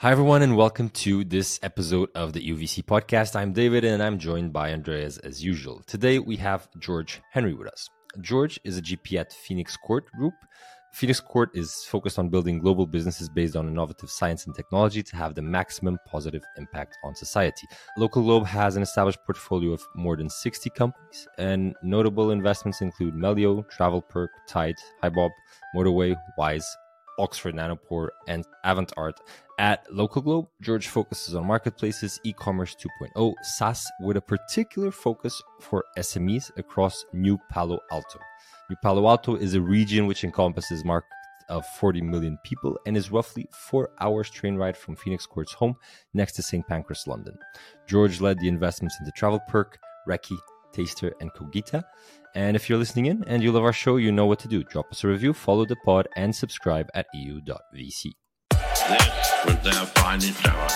Hi, everyone, and welcome to this episode of the UVC podcast. I'm David, and I'm joined by Andreas as usual. Today, we have George Henry with us. George is a GP at Phoenix Court Group. Phoenix Court is focused on building global businesses based on innovative science and technology to have the maximum positive impact on society. Local Globe has an established portfolio of more than 60 companies, and notable investments include Melio, TravelPerk, Tide, HiBob, Motorway, Wise, Oxford Nanopore, and AvantArte. At Local Globe, George focuses on marketplaces, e commerce 2.0, SaaS, with a particular focus for SMEs across New Palo Alto. New Palo Alto is a region which encompasses market of 40 million people and is roughly four hours train ride from Phoenix Court's home next to St. Pancras, London. George led the investments into Travel Perk, Rekki, Taster, and Qogita. And if you're listening in and you love our show, you know what to do. Drop us a review, follow the pod, and subscribe at eu.vc. This was their finest hour.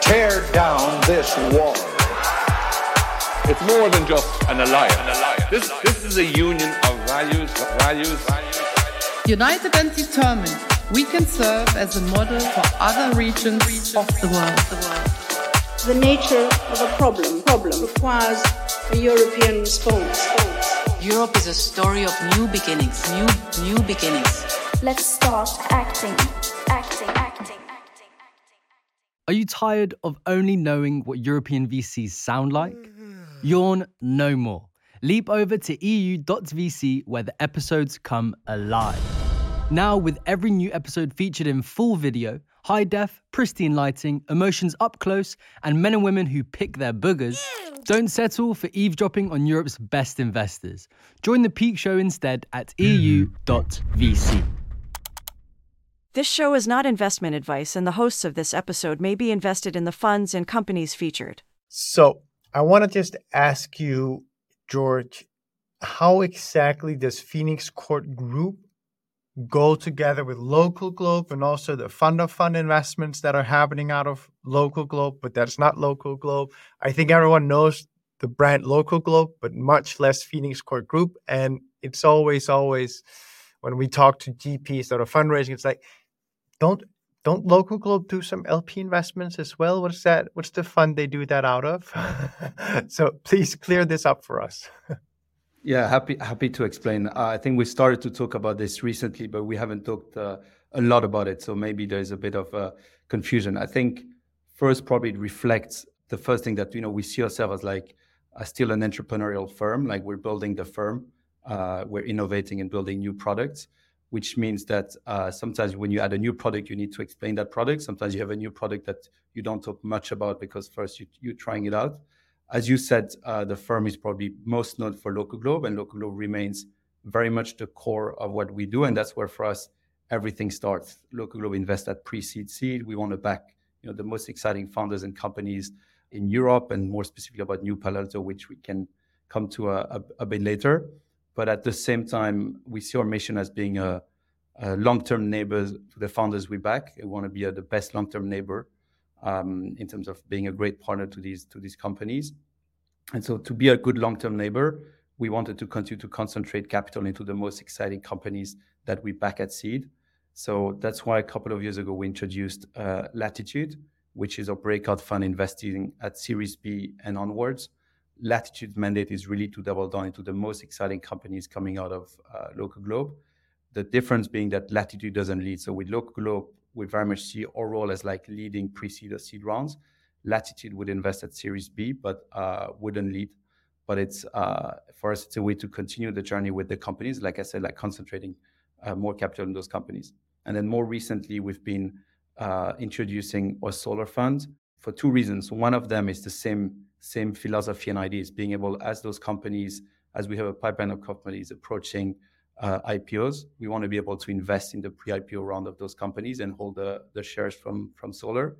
Tear down this wall. It's more than just an alliance. This, this is a union of values, values, United and determined, we can serve as a model for other regions of the world. The nature of a problem problem requires a European response. Europe is a story of new beginnings, new new beginnings. Let's start acting, acting, acting, acting. Are you tired of only knowing what European VCs sound like? Mm. Yawn no more. Leap over to eu.vc where the episodes come alive. Now, with every new episode featured in full video, high def, pristine lighting, emotions up close, and men and women who pick their boogers, mm. don't settle for eavesdropping on Europe's best investors. Join the peak show instead at eu.vc. This show is not investment advice, and the hosts of this episode may be invested in the funds and companies featured. So I want to just ask you, George, how exactly does Phoenix Court Group go together with Local Globe and also the fund of fund investments that are happening out of Local Globe, but that's not Local Globe? I think everyone knows the brand Local Globe, but much less Phoenix Court Group. And it's always, always when we talk to GPs that are fundraising, it's like, don't don't local globe do some lp investments as well? What's that what's the fund they do that out of? So please clear this up for us. Yeah happy happy to explain. Uh, i think we started to talk about this recently but we haven't talked uh, a lot about it so maybe there's a bit of uh, confusion. I think first probably reflects the first thing that you know we see ourselves as like as still an entrepreneurial firm like we're building the firm uh, we're innovating and building new products which means that uh, sometimes when you add a new product, you need to explain that product. Sometimes you have a new product that you don't talk much about because first you, you're trying it out. As you said, uh, the firm is probably most known for Local Globe, and Local Globe remains very much the core of what we do, and that's where for us everything starts. Local Globe invests at pre-seed seed. We want to back you know the most exciting founders and companies in Europe, and more specifically about New Palo Alto, which we can come to a, a, a bit later. But at the same time, we see our mission as being a, a long-term neighbor to the founders we back. We want to be a, the best long-term neighbor um, in terms of being a great partner to these to these companies. And so, to be a good long-term neighbor, we wanted to continue to concentrate capital into the most exciting companies that we back at seed. So that's why a couple of years ago we introduced uh, Latitude, which is a breakout fund investing at Series B and onwards. Latitude's mandate is really to double down into the most exciting companies coming out of uh, Local Globe. The difference being that Latitude doesn't lead. So with Local Globe, we very much see our role as like leading pre-seed or seed rounds. Latitude would invest at Series B, but uh, wouldn't lead. But it's uh, for us, it's a way to continue the journey with the companies. Like I said, like concentrating uh, more capital in those companies. And then more recently, we've been uh, introducing our solar fund for two reasons. One of them is the same same philosophy and ideas, being able, as those companies, as we have a pipeline of companies approaching uh, IPOs, we want to be able to invest in the pre-IPO round of those companies and hold the, the shares from from Solar.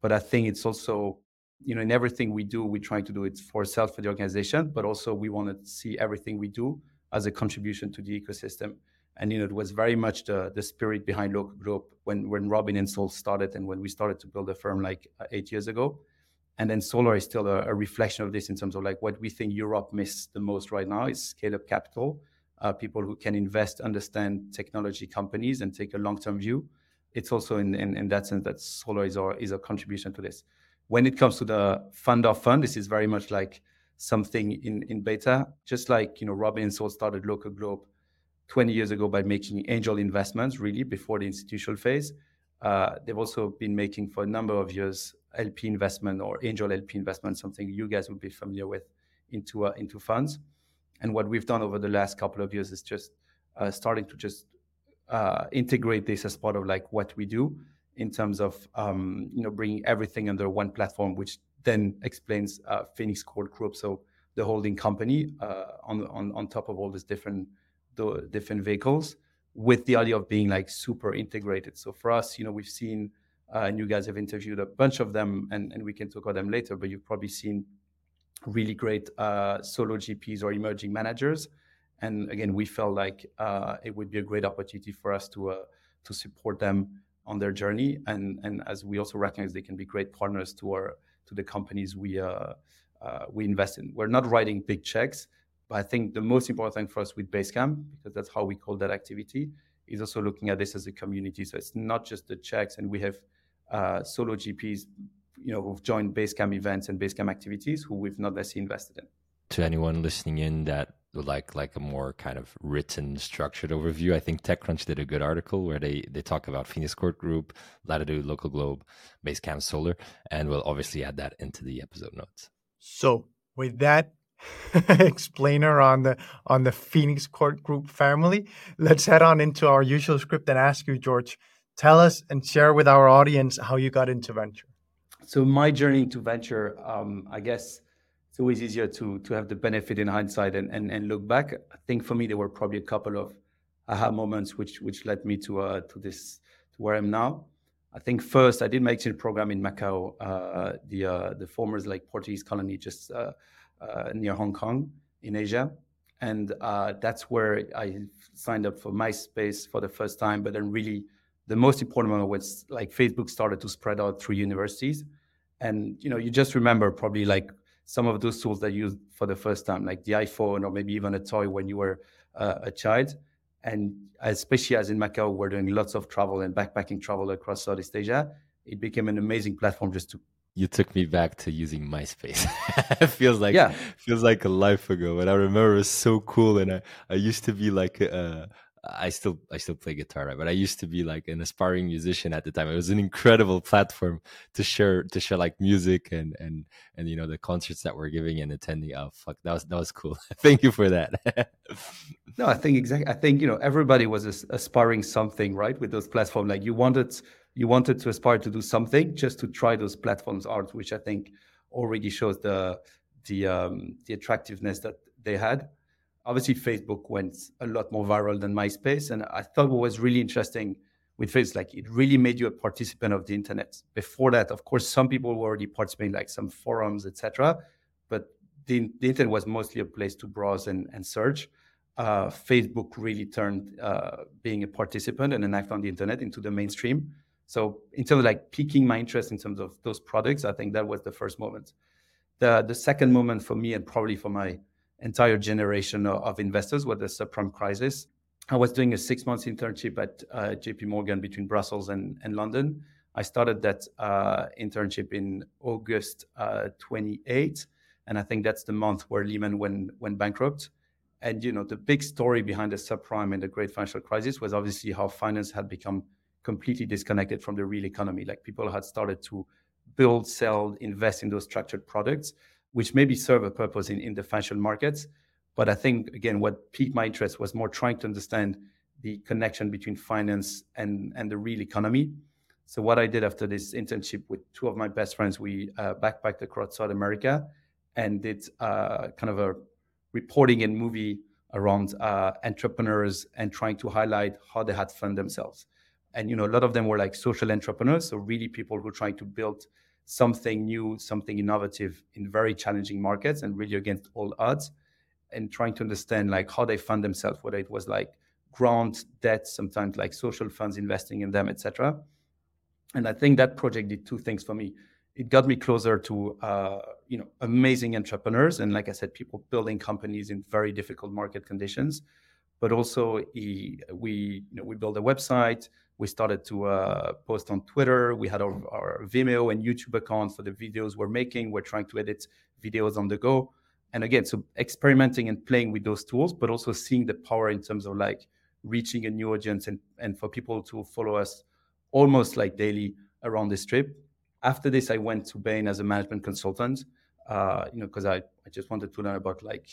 But I think it's also, you know, in everything we do, we try to do it for ourselves, for the organization, but also we want to see everything we do as a contribution to the ecosystem. And you know, it was very much the the spirit behind Local Globe when when Robin and Saul started and when we started to build a firm like uh, eight years ago and then solar is still a, a, reflection of this in terms of like what we think Europe misses the most right now is scale up capital, uh, people who can invest, understand technology companies, and take a long term view. it's also in, in, in that sense that solar is our is a contribution to this. When it comes to the fund of fund, this is very much like something in, in beta, just like you know Robin and Saul started Local Globe 20 years ago by making angel investments, really before the institutional phase. Uh, they've also been making for a number of years LP investment or angel LP investment, something you guys would be familiar with into uh, into funds. And what we've done over the last couple of years is just uh, starting to just uh, integrate this as part of like what we do in terms of um, you know bringing everything under one platform, which then explains uh, Phoenix Court Group, so the holding company uh, on, on on top of all these different the different vehicles, with the idea of being like super integrated. So for us, you know, we've seen uh, and you guys have interviewed a bunch of them, and, and we can talk about them later. But you've probably seen really great uh, solo GPs or emerging managers. And again, we felt like uh, it would be a great opportunity for us to uh, to support them on their journey. And and as we also recognize, they can be great partners to our to the companies we uh, uh, we invest in. We're not writing big checks, but I think the most important thing for us with Basecamp, because that's how we call that activity, is also looking at this as a community. So it's not just the checks, and we have uh, solo GPs you know, who've joined Basecamp events and Basecamp activities who we've not necessarily invested in. To anyone listening in that would like like a more kind of written, structured overview, I think TechCrunch did a good article where they they talk about Phoenix Court Group, Latitude, Local Globe, Basecamp Solar, and we'll obviously add that into the episode notes. So with that explainer on the on the Phoenix Court Group family, let's head on into our usual script and ask you, George, tell us and share with our audience how you got into venture so my journey into venture, um, I guess it's always easier to to have the benefit in hindsight and, and and look back. I think for me there were probably a couple of aha moments which which led me to uh, to this to where I'm now. I think first I did my exchange program in Macau, uh, the uh, the former like Portuguese colony just uh, near Hong Kong in Asia, and uh, that's where I signed up for MySpace for the first time. But then really the most important one was like Facebook started to spread out through universities. And you know, you just remember probably like some of those tools that you used for the first time, like the iPhone or maybe even a toy when you were uh, a child. And especially as in Macau, we're doing lots of travel and backpacking travel across Southeast Asia. It became an amazing platform just to. You took me back to using MySpace. it feels like yeah. feels like a life ago, but I remember it was so cool. And I, I used to be like a, I still I still play guitar, right? But I used to be like an aspiring musician at the time. It was an incredible platform to share to share like music and and and you know the concerts that we're giving and attending. Oh fuck, that was that was cool. Thank you for that. no, I think exactly. I think you know everybody was aspiring something, right? With those platforms, like you wanted you wanted to aspire to do something just to try those platforms out, which I think already shows the the um, the attractiveness that they had obviously Facebook went a lot more viral than MySpace. And I thought what was really interesting with Facebook, like it really made you a participant of the internet. Before that, of course, some people were already participating, like some forums, etc. But the, the, internet was mostly a place to browse and, and search. Uh, Facebook really turned uh, being a participant and an act on the internet into the mainstream. So in terms of like piquing my interest in terms of those products, I think that was the first moment. The the second moment for me and probably for my entire generation of investors with the subprime crisis. I was doing a six months internship at uh, JP Morgan between Brussels and, and London. I started that uh, internship in August uh, 28, and I think that's the month where Lehman went, went bankrupt. And you know, the big story behind the subprime and the great financial crisis was obviously how finance had become completely disconnected from the real economy. Like people had started to build, sell, invest in those structured products which maybe serve a purpose in, in the financial markets. But I think, again, what piqued my interest was more trying to understand the connection between finance and, and the real economy. So, what I did after this internship with two of my best friends, we uh, backpacked across South America and did uh, kind of a reporting and movie around uh, entrepreneurs and trying to highlight how they had fund themselves. And you know, a lot of them were like social entrepreneurs, so really people who are trying to build something new, something innovative in very challenging markets and really against all odds and trying to understand like how they fund themselves, whether it was like grant, debt, sometimes like social funds investing in them, etc. And I think that project did two things for me. It got me closer to uh, you know amazing entrepreneurs and like I said, people building companies in very difficult market conditions. But also, he, we you know we built a website, we started to uh, post on Twitter. We had our, our, Vimeo and YouTube accounts for the videos we're making. We're trying to edit videos on the go. And again, so experimenting and playing with those tools, but also seeing the power in terms of like reaching a new audience and, and for people to follow us almost like daily around this trip. After this, I went to Bain as a management consultant, uh, you know, because I, I just wanted to learn about like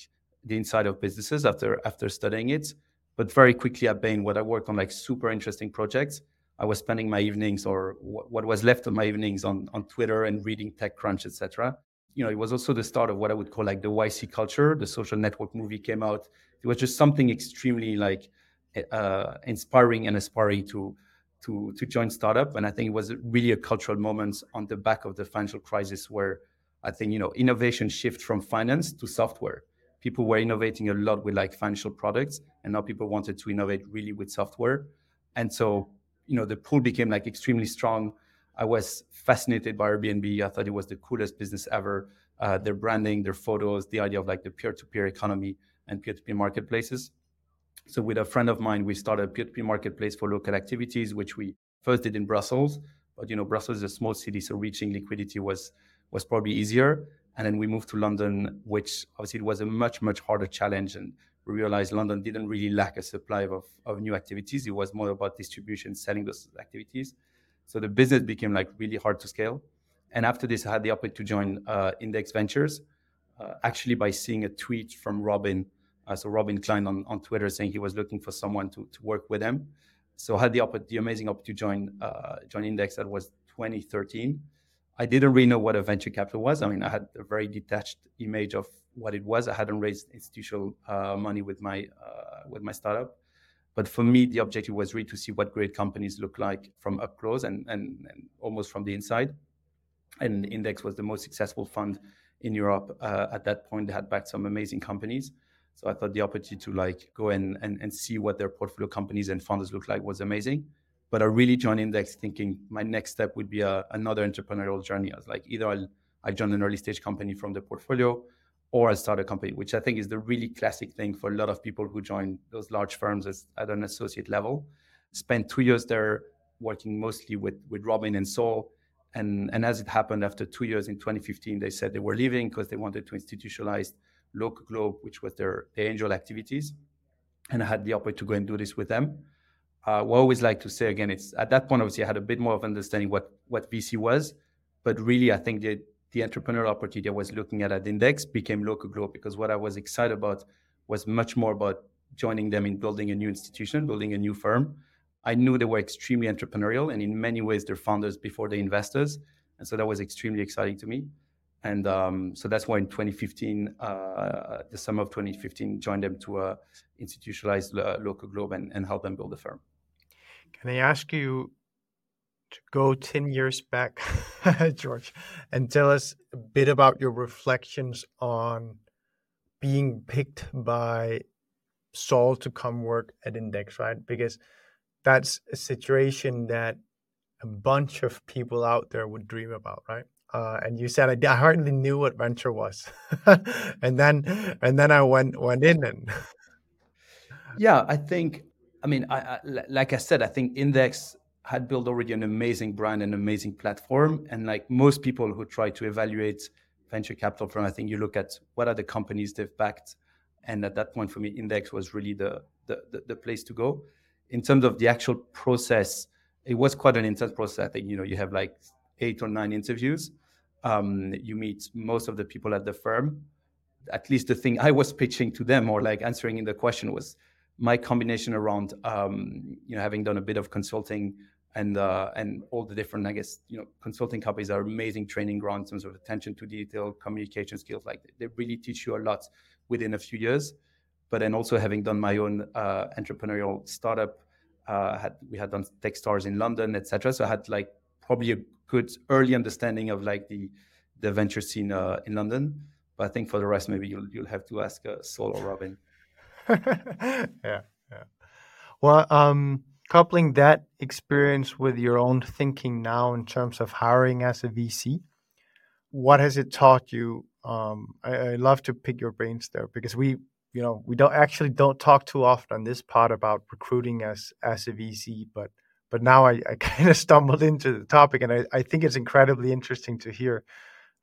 the inside of businesses after after studying it. But very quickly at Bain, what I worked on like super interesting projects. I was spending my evenings or what was left of my evenings on, on Twitter and reading TechCrunch, etc. You know, it was also the start of what I would call like the YC culture. The social network movie came out. It was just something extremely like uh, inspiring and aspiring to to to join startup. And I think it was really a cultural moment on the back of the financial crisis where I think you know innovation shift from finance to software people were innovating a lot with like financial products and now people wanted to innovate really with software. And so you know the pool became like extremely strong. I was fascinated by airbnb. I thought it was the coolest business ever. Uh, their branding their photos the idea of like the peer-to-peer economy and peer-to-peer marketplaces. So with a friend of mine we started a peer-to-peer marketplace for local activities which we first did in brussels. But you know brussels is a small city so reaching liquidity was was probably easier and then we moved to London, which obviously it was a much, much harder challenge. And we realized London didn't really lack a supply of, of new activities. It was more about distribution, selling those activities. So the business became like really hard to scale. And after this, I had the opportunity to join uh, Index Ventures, uh, actually by seeing a tweet from Robin. Uh, so Robin Klein on, on Twitter saying he was looking for someone to, to work with him. So I had the, the amazing opportunity to join, uh, join Index. That was 2013. I didn't really know what a venture capital was. I mean, I had a very detached image of what it was. I hadn't raised institutional uh, money with my uh, with my startup, but for me, the objective was really to see what great companies look like from up close and, and, and almost from the inside. And Index was the most successful fund in Europe uh, at that point. They had backed some amazing companies. So I thought the opportunity to like go and, and, and see what their portfolio companies and founders look like was amazing. But I really joined Index thinking my next step would be a, another entrepreneurial journey. I was like, either I'll, I join an early stage company from the portfolio or I start a company, which I think is the really classic thing for a lot of people who join those large firms as, at an associate level. Spent two years there working mostly with, with Robin and Saul. And, and as it happened, after two years in 2015, they said they were leaving because they wanted to institutionalize Local Globe, which was their, their angel activities. And I had the opportunity to go and do this with them uh, we always like to say again, it's at that point obviously I had a bit more of understanding what what VC was, but really I think the the entrepreneurial opportunity I was looking at at Index became Local Globe because what I was excited about was much more about joining them in building a new institution, building a new firm. I knew they were extremely entrepreneurial and in many ways they're founders before the investors, and so that was extremely exciting to me. And um, so that's why in 2015, uh, the summer of 2015, joined them to uh, institutionalize uh, Local Globe and, and help them build the firm. Can I ask you to go 10 years back, George, and tell us a bit about your reflections on being picked by Saul to come work at Index, right? Because that's a situation that a bunch of people out there would dream about, right? Uh, and you said I, I, hardly knew what venture was, and then and then I went went in and. yeah, I think I mean, I, I, like I said, I think Index had built already an amazing brand and amazing platform. And like most people who try to evaluate venture capital firm, I think you look at what are the companies they've backed. And at that point, for me, Index was really the, the, the, the place to go. In terms of the actual process, it was quite an intense process. I think, you know, you have like eight or nine interviews. Um, you meet most of the people at the firm. At least the thing I was pitching to them or like answering in the question was, my combination around um, you know having done a bit of consulting and uh, and all the different I guess you know consulting companies are amazing training ground in terms of attention to detail, communication skills. Like they really teach you a lot within a few years. But then also having done my own uh, entrepreneurial startup, uh, had we had done Techstars in London, etc. So I had like probably a good early understanding of like the the venture scene uh, in London. But I think for the rest, maybe you'll you'll have to ask uh, Saul or Robin. yeah, yeah. Well, um, coupling that experience with your own thinking now in terms of hiring as a VC, what has it taught you? Um, I, I love to pick your brains there because we, you know, we don't actually don't talk too often on this part about recruiting as as a VC, but but now I, I kind of stumbled into the topic, and I, I think it's incredibly interesting to hear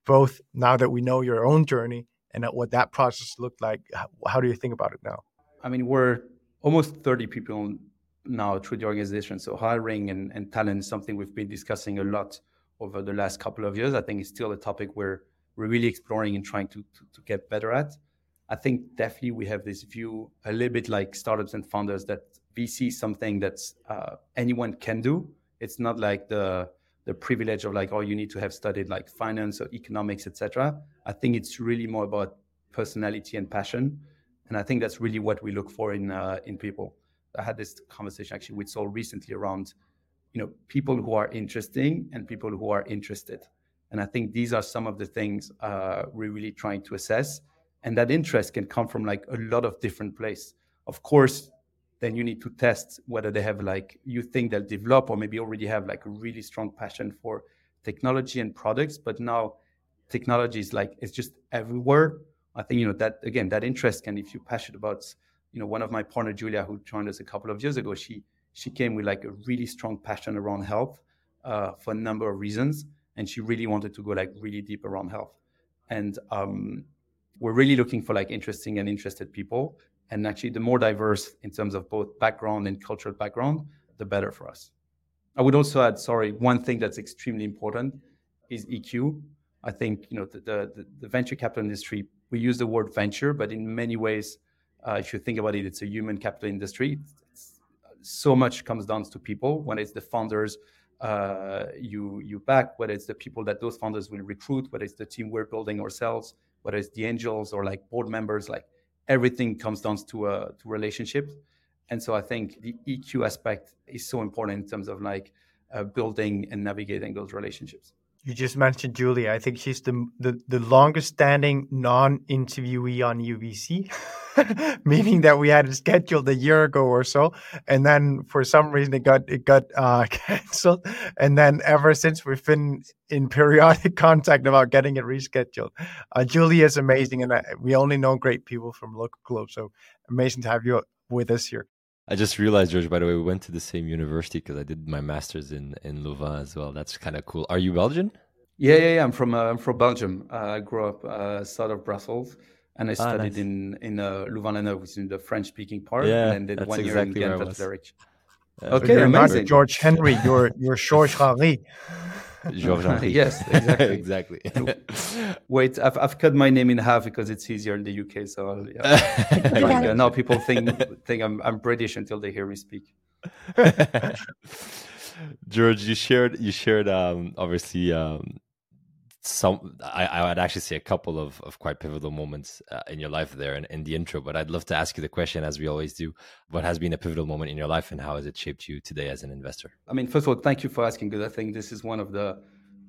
both now that we know your own journey and what that process looked like. How, how do you think about it now? I mean, we're almost 30 people now through the organization. So hiring and, and talent is something we've been discussing a lot over the last couple of years. I think it's still a topic where we're really exploring and trying to, to, to get better at. I think definitely we have this view a little bit like startups and founders that VC is something that uh, anyone can do. It's not like the the privilege of like oh you need to have studied like finance or economics etc. I think it's really more about personality and passion, and I think that's really what we look for in uh, in people. I had this conversation actually with Saul recently around you know people who are interesting and people who are interested, and I think these are some of the things uh, we're really trying to assess. And that interest can come from like a lot of different places of course then you need to test whether they have like you think they'll develop or maybe already have like a really strong passion for technology and products. But now technology is like it's just everywhere i think you know that again that interest can if you're passionate about you know one of my partner julia who joined us a couple of years ago she she came with like a really strong passion around health uh, for a number of reasons and she really wanted to go like really deep around health and um, we're really looking for like interesting and interested people. And actually, the more diverse in terms of both background and cultural background, the better for us. I would also add, sorry, one thing that's extremely important is EQ. I think you know the, the, the venture capital industry. We use the word venture, but in many ways, uh, if you think about it, it's a human capital industry. It's, so much comes down to people. When it's the founders uh, you you back, whether it's the people that those founders will recruit, whether it's the team we're building ourselves, whether it's the angels or like board members, like everything comes down to a to relationships. And so I think the EQ aspect is so important in terms of like uh, building and navigating those relationships. You just mentioned Julia. I think she's the the, the longest standing non interviewee on UVC, meaning that we had it scheduled a year ago or so, and then for some reason it got it got uh, canceled, and then ever since we've been in periodic contact about getting it rescheduled. Uh, Julia is amazing, and I, we only know great people from local clubs, so amazing to have you with us here. I just realized, George. By the way, we went to the same university because I did my master's in in Louvain as well. That's kind of cool. Are you Belgian? Yeah, yeah, yeah. I'm from uh, I'm from Belgium. Uh, I grew up uh, south of Brussels, and I ah, studied nice. in in uh, Louvain-la-Neuve, which is in the French speaking part, yeah, and did one exactly year in Ghent at Okay, you're amazing. George Henry, you're you're George Henry. Georges Henry. yes, exactly. exactly. Wait, I've, I've cut my name in half because it's easier in the UK. So yeah. like, now people think think I'm I'm British until they hear me speak. George, you shared you shared um, obviously um, some I, I would actually say a couple of, of quite pivotal moments uh, in your life there in, in the intro but i'd love to ask you the question as we always do what has been a pivotal moment in your life and how has it shaped you today as an investor? I mean first of all thank you for asking because i think this is one of the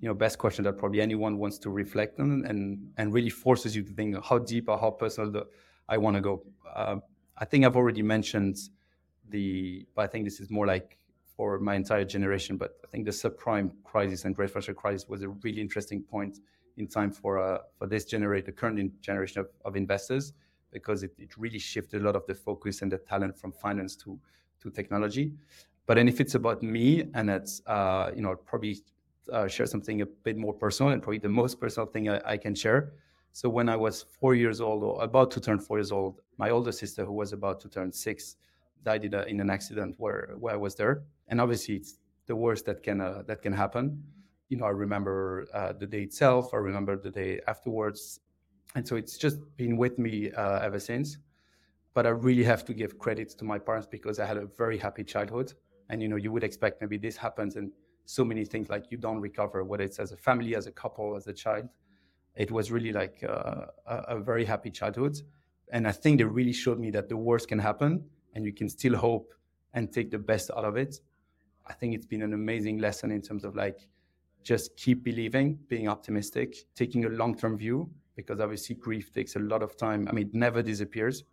you know best questions that probably anyone wants to reflect on and and really forces you to think how deep or how personal the, i want to go. Uh, i think i've already mentioned the but i think this is more like for my entire generation. But I think the subprime crisis and great financial crisis was a really interesting point in time for uh, for this generation, the current generation of, of investors, because it, it really shifted a lot of the focus and the talent from finance to to technology. But then if it's about me, and it's uh, you know probably uh, share something a bit more personal, and probably the most personal thing I, I can share. So when I was four years old, or about to turn four years old, my older sister, who was about to turn six, died in, a, in an accident where, where I was there. And obviously, it's the worst that can uh, that can happen. You know, I remember uh, the day itself. I remember the day afterwards, and so it's just been with me uh, ever since. But I really have to give credit to my parents because I had a very happy childhood. And you know, you would expect maybe this happens and so many things like you don't recover, whether it's as a family, as a couple, as a child. It was really like uh, a very happy childhood. And I think they really showed me that the worst can happen and you can still hope and take the best out of it. I think it's been an amazing lesson in terms of like just keep believing, being optimistic, taking a long term view, because obviously grief takes a lot of time. I mean, it never disappears.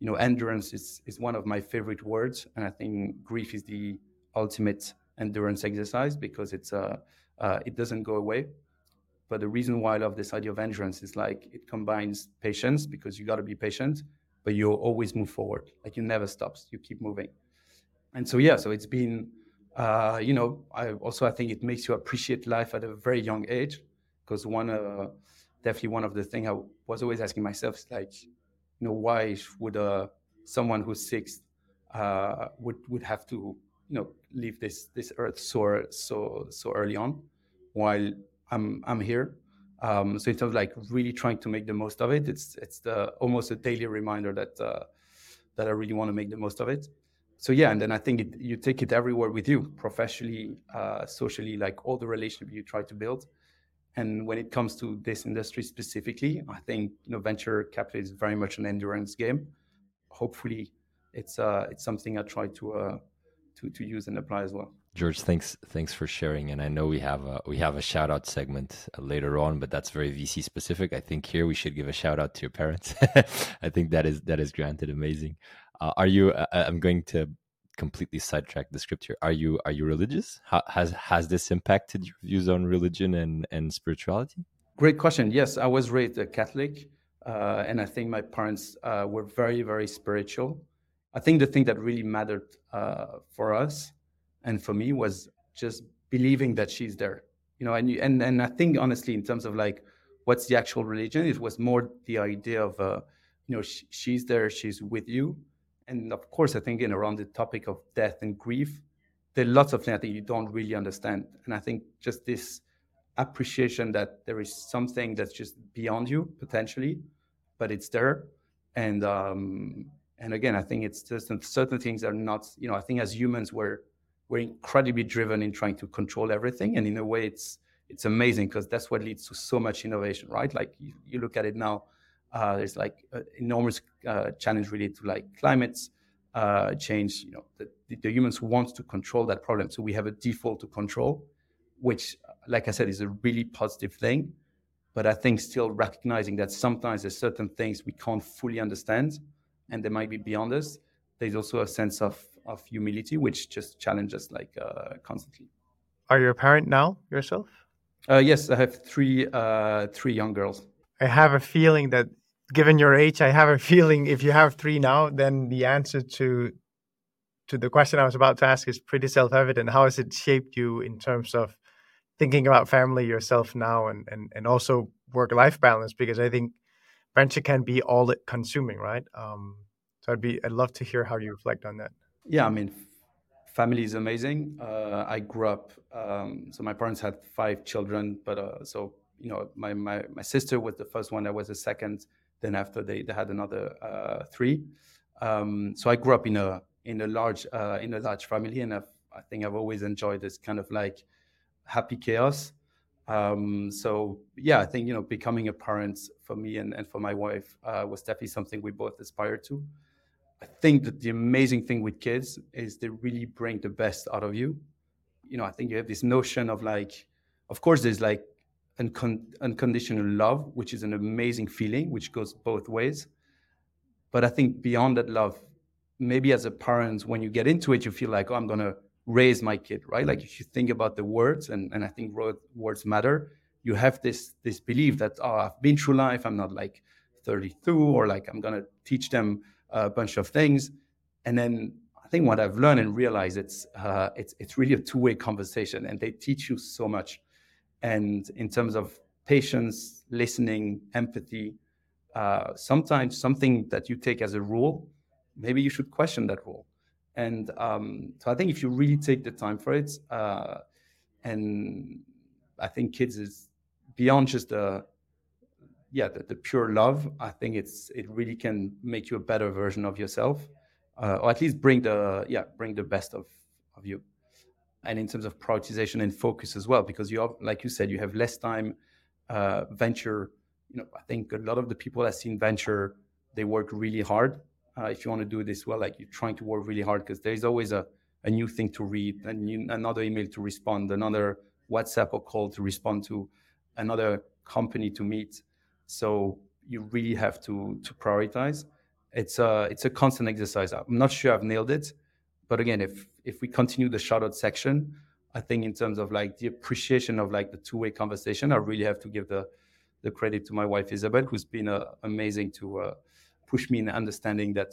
You know, endurance is, is one of my favorite words. And I think grief is the ultimate endurance exercise because it's uh, uh, it doesn't go away. But the reason why I love this idea of endurance is like it combines patience because you got to be patient, but you always move forward. Like you never stops. You keep moving. And so yeah, so it's been Uh, you know, I also I think it makes you appreciate life at a very young age, because one uh, definitely one of the things I was always asking myself is like, you know, why would uh, someone who's six uh, would would have to you know leave this this earth so so so early on, while I'm I'm here. Um, so in terms of like really trying to make the most of it, it's it's the almost a daily reminder that uh, that I really want to make the most of it. So yeah, and then I think it, you take it everywhere with you, professionally, uh, socially, like all the relationship you try to build. And when it comes to this industry specifically, I think you know venture capital is very much an endurance game. Hopefully, it's uh, it's something I try to uh, to to use and apply as well. George, thanks thanks for sharing. And I know we have a we have a shout out segment later on, but that's very VC specific. I think here we should give a shout out to your parents. I think that is that is granted amazing. Uh, are you? Uh, I'm going to completely sidetrack the script here. Are you are you religious? How, has has this impacted your views on religion and and spirituality? Great question. Yes, I was raised a Catholic, uh, and I think my parents uh, were very very spiritual. I think the thing that really mattered uh, for us and for me was just believing that she's there. You know, and and and I think honestly, in terms of like what's the actual religion, it was more the idea of uh, you know sh- she's there, she's with you and of course, I think in around the topic of death and grief, there are lots of things think you don't really understand. And I think just this appreciation that there is something that's just beyond you potentially, but it's there. And um, and again, I think it's just certain things are not. You know, I think as humans, we're we're incredibly driven in trying to control everything, and in a way, it's it's amazing because that's what leads to so much innovation, right? Like you, you look at it now uh, there's like enormous uh, challenge related to like climate uh, change. You know, the, the, humans want to control that problem, so we have a default to control, which, like I said, is a really positive thing. But I think still recognizing that sometimes there's certain things we can't fully understand, and they might be beyond us. There's also a sense of of humility, which just challenges like uh, constantly. Are you a parent now yourself? Uh, yes, I have three uh, three young girls. I have a feeling that, given your age, I have a feeling if you have three now, then the answer to to the question I was about to ask is pretty self-evident. How has it shaped you in terms of thinking about family yourself now, and and and also work-life balance? Because I think venture can be all consuming, right? Um, so I'd be I'd love to hear how you reflect on that. Yeah, I mean, family is amazing. Uh, I grew up, um, so my parents had five children, but uh, so you know, my, my, my sister was the first one, I was the second. Then after they, they had another uh, three. Um, so I grew up in a in a large uh, in a large family, and I've, I think I've always enjoyed this kind of like happy chaos. Um, so yeah, I think you know becoming a parent for me and, and for my wife uh, was definitely something we both aspired to. I think that the amazing thing with kids is they really bring the best out of you. You know, I think you have this notion of like, of course, there's like uncon- unconditional love, which is an amazing feeling, which goes both ways. But I think beyond that love, maybe as a parent, when you get into it, you feel like, oh, I'm going to raise my kid, right? Like if you think about the words, and, and I think words matter, you have this this belief that, oh, I've been through life, I'm not like 32, or like I'm going to teach them a bunch of things. And then I think what I've learned and realized it's uh, it's it's really a two way conversation, and they teach you so much. And in terms of patience, listening, empathy, uh, sometimes something that you take as a rule, maybe you should question that rule. And um, so I think if you really take the time for it, uh, and I think kids is beyond just the yeah the, the, pure love. I think it's it really can make you a better version of yourself, uh, or at least bring the yeah bring the best of of you and in terms of prioritization and focus as well, because you have, like you said, you have less time. Uh, venture, you know, I think a lot of the people that see in venture, they work really hard. Uh, if you want to do this well, like you're trying to work really hard because there's always a, a new thing to read, and another email to respond, another WhatsApp or call to respond to, another company to meet. So you really have to to prioritize. It's a it's a constant exercise. I'm not sure I've nailed it, but again, if if we continue the shout out section, I think in terms of like the appreciation of like the two way conversation, I really have to give the the credit to my wife Isabel, who's been uh, amazing to uh, push me in understanding that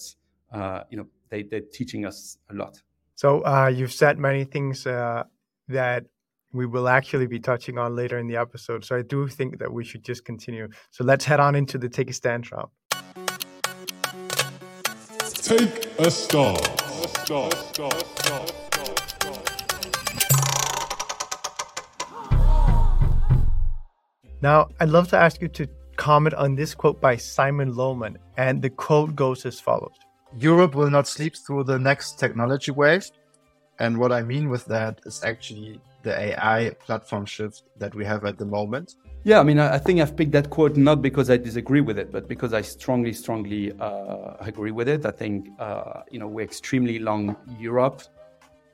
uh, you know they they're teaching us a lot. So uh, you've said many things uh, that we will actually be touching on later in the episode. So I do think that we should just continue. So let's head on into the take a stand round. Take a star. Now, I'd love to ask you to comment on this quote by Simon Lohman. And the quote goes as follows Europe will not sleep through the next technology wave. And what I mean with that is actually the AI platform shift that we have at the moment. Yeah, I mean, I think I've picked that quote not because I disagree with it, but because I strongly, strongly uh, agree with it. I think, uh, you know, we're extremely long Europe.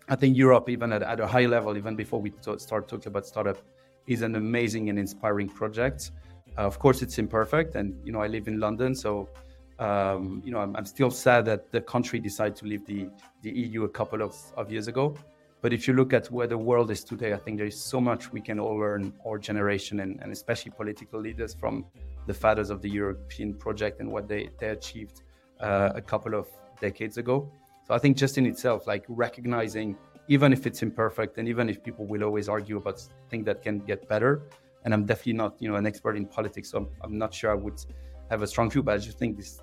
I think Europe, even at, at a high level, even before we start talking about startup, is an amazing and inspiring project. Uh, of course, it's imperfect, and you know, I live in London, so um, you know, I'm, I'm, still sad that the country decided to leave the, the EU a couple of, of years ago. But if you look at where the world is today, I think there is so much we can all learn, our generation, and, and especially political leaders from the fathers of the European project and what they, they achieved uh, a couple of decades ago. So I think just in itself, like recognizing, even if it's imperfect, and even if people will always argue about things that can get better, and I'm definitely not, you know, an expert in politics, so I'm, I'm not sure I would have a strong view, but I just think this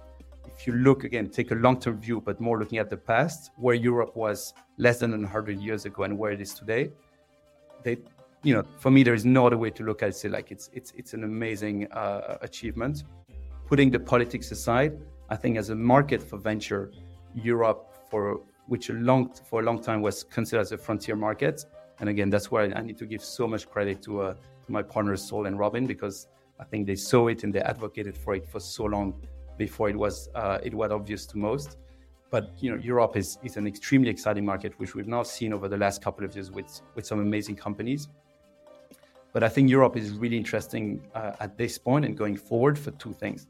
if you look again, take a long term view, but more looking at the past, where Europe was less than 100 years ago and where it is today, they, you know, for me, there is no other way to look at it. Say like it's it's it's an amazing uh, achievement. Putting the politics aside, I think as a market for venture, Europe for which a long for a long time was considered as a frontier market, and again, that's where I need to give so much credit to uh, to my partners Saul and Robin because I think they saw it and they advocated for it for so long before it was uh, it was obvious to most. But you know, Europe is, is an extremely exciting market, which we've now seen over the last couple of years with, with some amazing companies. But I think Europe is really interesting uh, at this point and going forward for two things.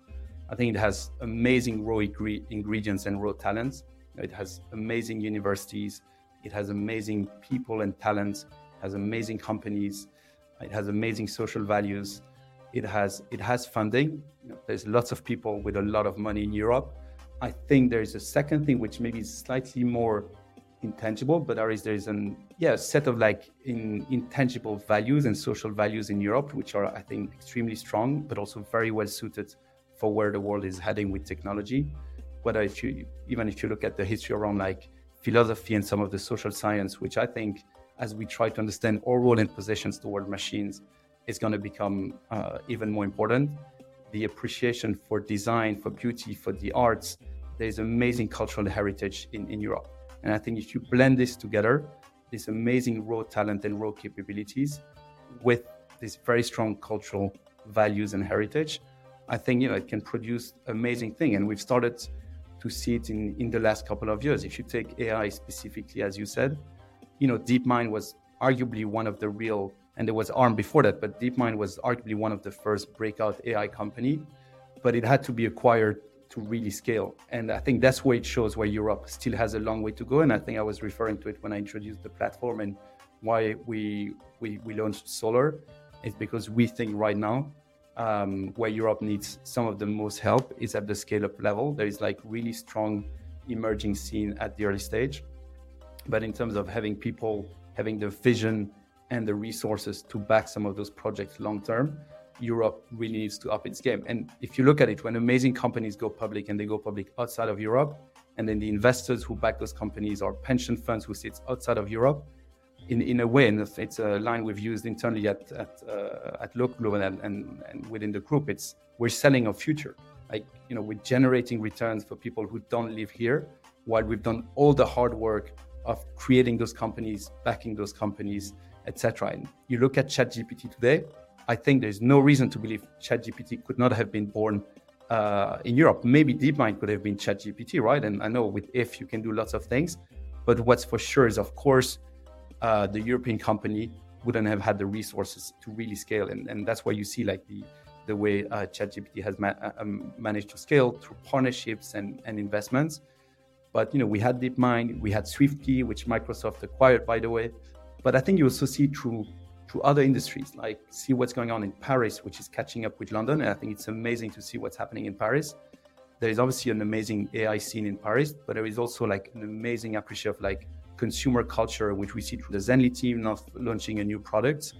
I think it has amazing raw ingredients and raw talents. It has amazing universities. It has amazing people and talents. It has amazing companies. It has amazing social values. It has it has funding. You know, there's lots of people with a lot of money in Europe. I think there is a second thing which maybe is slightly more intangible, but there is there is an yeah set of like in, intangible values and social values in Europe, which are I think extremely strong, but also very well suited for where the world is heading with technology. Whether if you even if you look at the history around like philosophy and some of the social science, which I think as we try to understand our role and positions toward machines, is going to become uh, even more important. The appreciation for design, for beauty, for the arts, there's amazing cultural heritage in, in Europe. And I think if you blend this together, this amazing raw talent and raw capabilities with this very strong cultural values and heritage, I think you know it can produce amazing thing. And we've started to see it in, in the last couple of years. If you take AI specifically, as you said, you know, DeepMind was arguably one of the real and there was ARM before that, but DeepMind was arguably one of the first breakout AI company, but it had to be acquired to really scale. And I think that's where it shows where Europe still has a long way to go. And I think I was referring to it when I introduced the platform and why we we, we launched Solar is because we think right now um, where Europe needs some of the most help is at the scale up level. There is like really strong emerging scene at the early stage. But in terms of having people having the vision and the resources to back some of those projects long term, Europe really needs to up its game. And if you look at it, when amazing companies go public and they go public outside of Europe, and then the investors who back those companies are pension funds who sit outside of Europe, in, in a way, and it's a line we've used internally at at, uh, at and, and, and within the group, it's we're selling a future. Like you know, we're generating returns for people who don't live here, while we've done all the hard work of creating those companies, backing those companies, etc. And you look at ChatGPT today, I think there's no reason to believe ChatGPT could not have been born uh, in Europe. Maybe DeepMind could have been ChatGPT, right? And I know with if you can do lots of things, but what's for sure is, of course, uh, the European company wouldn't have had the resources to really scale, and, and that's why you see like the the way uh, ChatGPT has ma- uh, um, managed to scale through partnerships and, and investments. But you know, we had DeepMind, we had SwiftKey, which Microsoft acquired, by the way. But I think you also see through through other industries, like see what's going on in Paris, which is catching up with London. And I think it's amazing to see what's happening in Paris. There is obviously an amazing AI scene in Paris, but there is also like an amazing appreciation of like consumer culture, which we see through the Zenly team not launching a new product.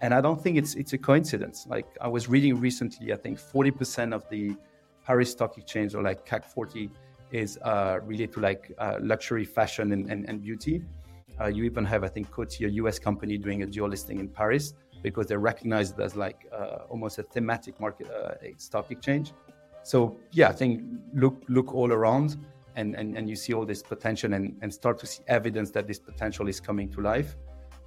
And I don't think it's it's a coincidence. Like I was reading recently, I think 40% of the Paris Stock Exchange or like CAC 40 is uh, related to like uh, luxury fashion and, and, and beauty. Uh, you even have, I think, Coty, a US company, doing a dual listing in Paris because they recognize it as like uh, almost a thematic market uh, stock exchange. So yeah, I think look look all around and, and, and you see all this potential and, and start to see evidence that this potential is coming to life.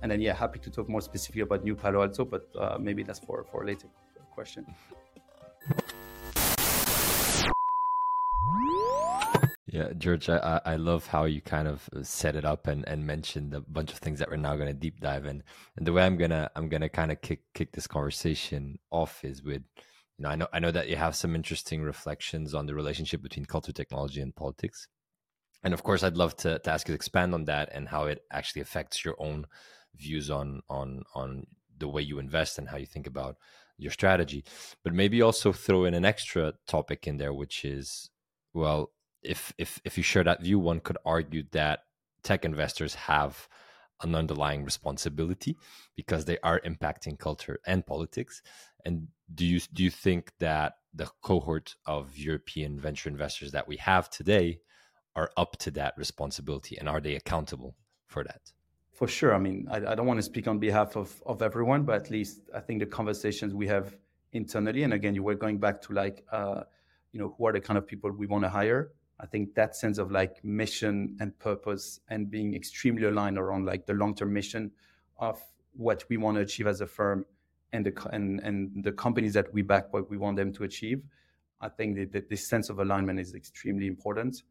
And then yeah, happy to talk more specifically about New Palo Alto, but uh, maybe that's for for a later question. Yeah, George, I, I love how you kind of uh, set it up and, and mentioned a bunch of things that we're now going to deep dive in. And the way I'm gonna I'm gonna kind of kick kick this conversation off is with, you know, I know I know that you have some interesting reflections on the relationship between culture, technology, and politics. And of course, I'd love to, to ask you to expand on that and how it actually affects your own views on on on the way you invest and how you think about your strategy. But maybe also throw in an extra topic in there, which is well if if if you share that view, one could argue that tech investors have an underlying responsibility because they are impacting culture and politics. And do you do you think that the cohort of European venture investors that we have today are up to that responsibility and are they accountable for that? For sure. I mean, I, I don't want to speak on behalf of, of everyone, but at least I think the conversations we have internally, and again, you were going back to like, uh, you know, who are the kind of people we want to hire? I think that sense of like mission and purpose and being extremely aligned around like the long-term mission of what we want to achieve as a firm and the and, and the companies that we back what we want them to achieve. I think that, that this sense of alignment is extremely important.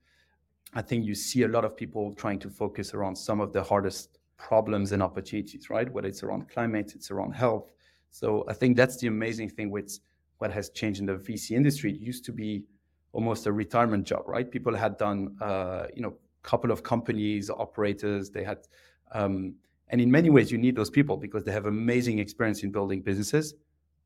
I think you see a lot of people trying to focus around some of the hardest problems and opportunities, right? Whether it's around climate, it's around health. So I think that's the amazing thing with what has changed in the VC industry. It used to be almost a retirement job, right? People had done, uh, you know, a couple of companies, operators. They had, um, and in many ways, you need those people because they have amazing experience in building businesses.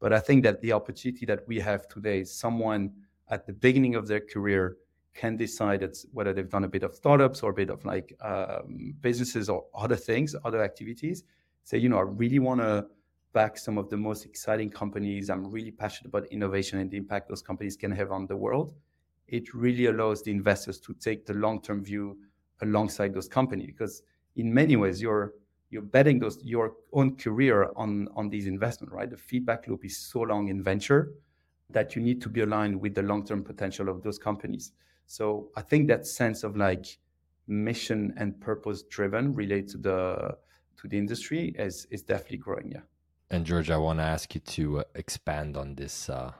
But I think that the opportunity that we have today is someone at the beginning of their career can decide whether they've done a bit of startups or a bit of like um, businesses or other things, other activities. Say, you know, I really want to back some of the most exciting companies. I'm really passionate about innovation and the impact those companies can have on the world it really allows the investors to take the long-term view alongside those companies because in many ways you're you're betting those your own career on on these investments right? The feedback loop is so long in venture that you need to be aligned with the long-term potential of those companies. So i think that sense of like mission and purpose driven related to the to the industry is is definitely growing yeah. And george i want to ask you to uh, expand on this uh,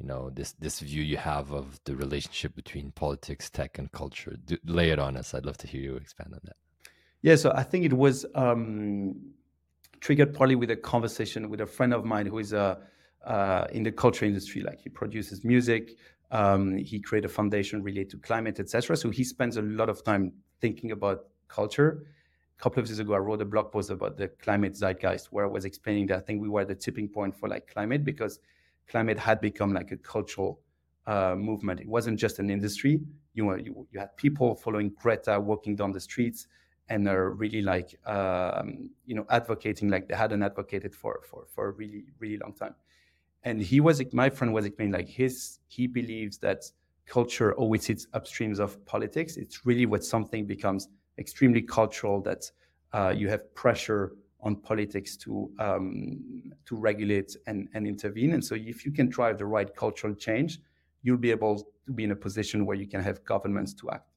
you know this this view you have of the relationship between politics tech and culture. Do, lay it on us. I'd love to hear you expand on that. Yeah so i think it was um, triggered partly with a conversation with a friend of mine who is uh, uh, in the culture industry. Like he produces music um, he created a foundation related to climate etc so he spends a lot of time thinking about culture. A couple of years ago i wrote a blog post about the climate zeitgeist where i was explaining that i think we were at the tipping point for like climate because climate had become like a cultural uh, movement. It wasn't just an industry. You, were, you, you had people following Greta walking down the streets and are really like um, you know advocating like they hadn't advocated for for for a really really long time. And he was my friend was explaining like his he believes that culture always sits upstreams of politics. It's really when something becomes extremely cultural that uh, you have pressure on politics to um, to regulate and, and intervene. And so, if you can drive the right cultural change, you'll be able to be in a position where you can have governments to act.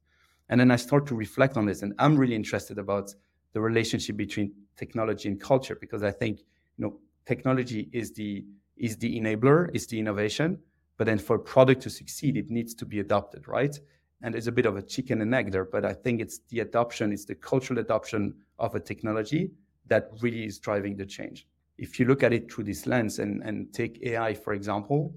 And then I start to reflect on this, and I'm really interested about the relationship between technology and culture because I think you know technology is the is the enabler, is the innovation, but then for a product to succeed, it needs to be adopted, right? And there's a bit of a chicken and egg there, but I think it's the adoption, it's the cultural adoption of a technology that really is driving the change. If you look at it through this lens and, and take AI, for example,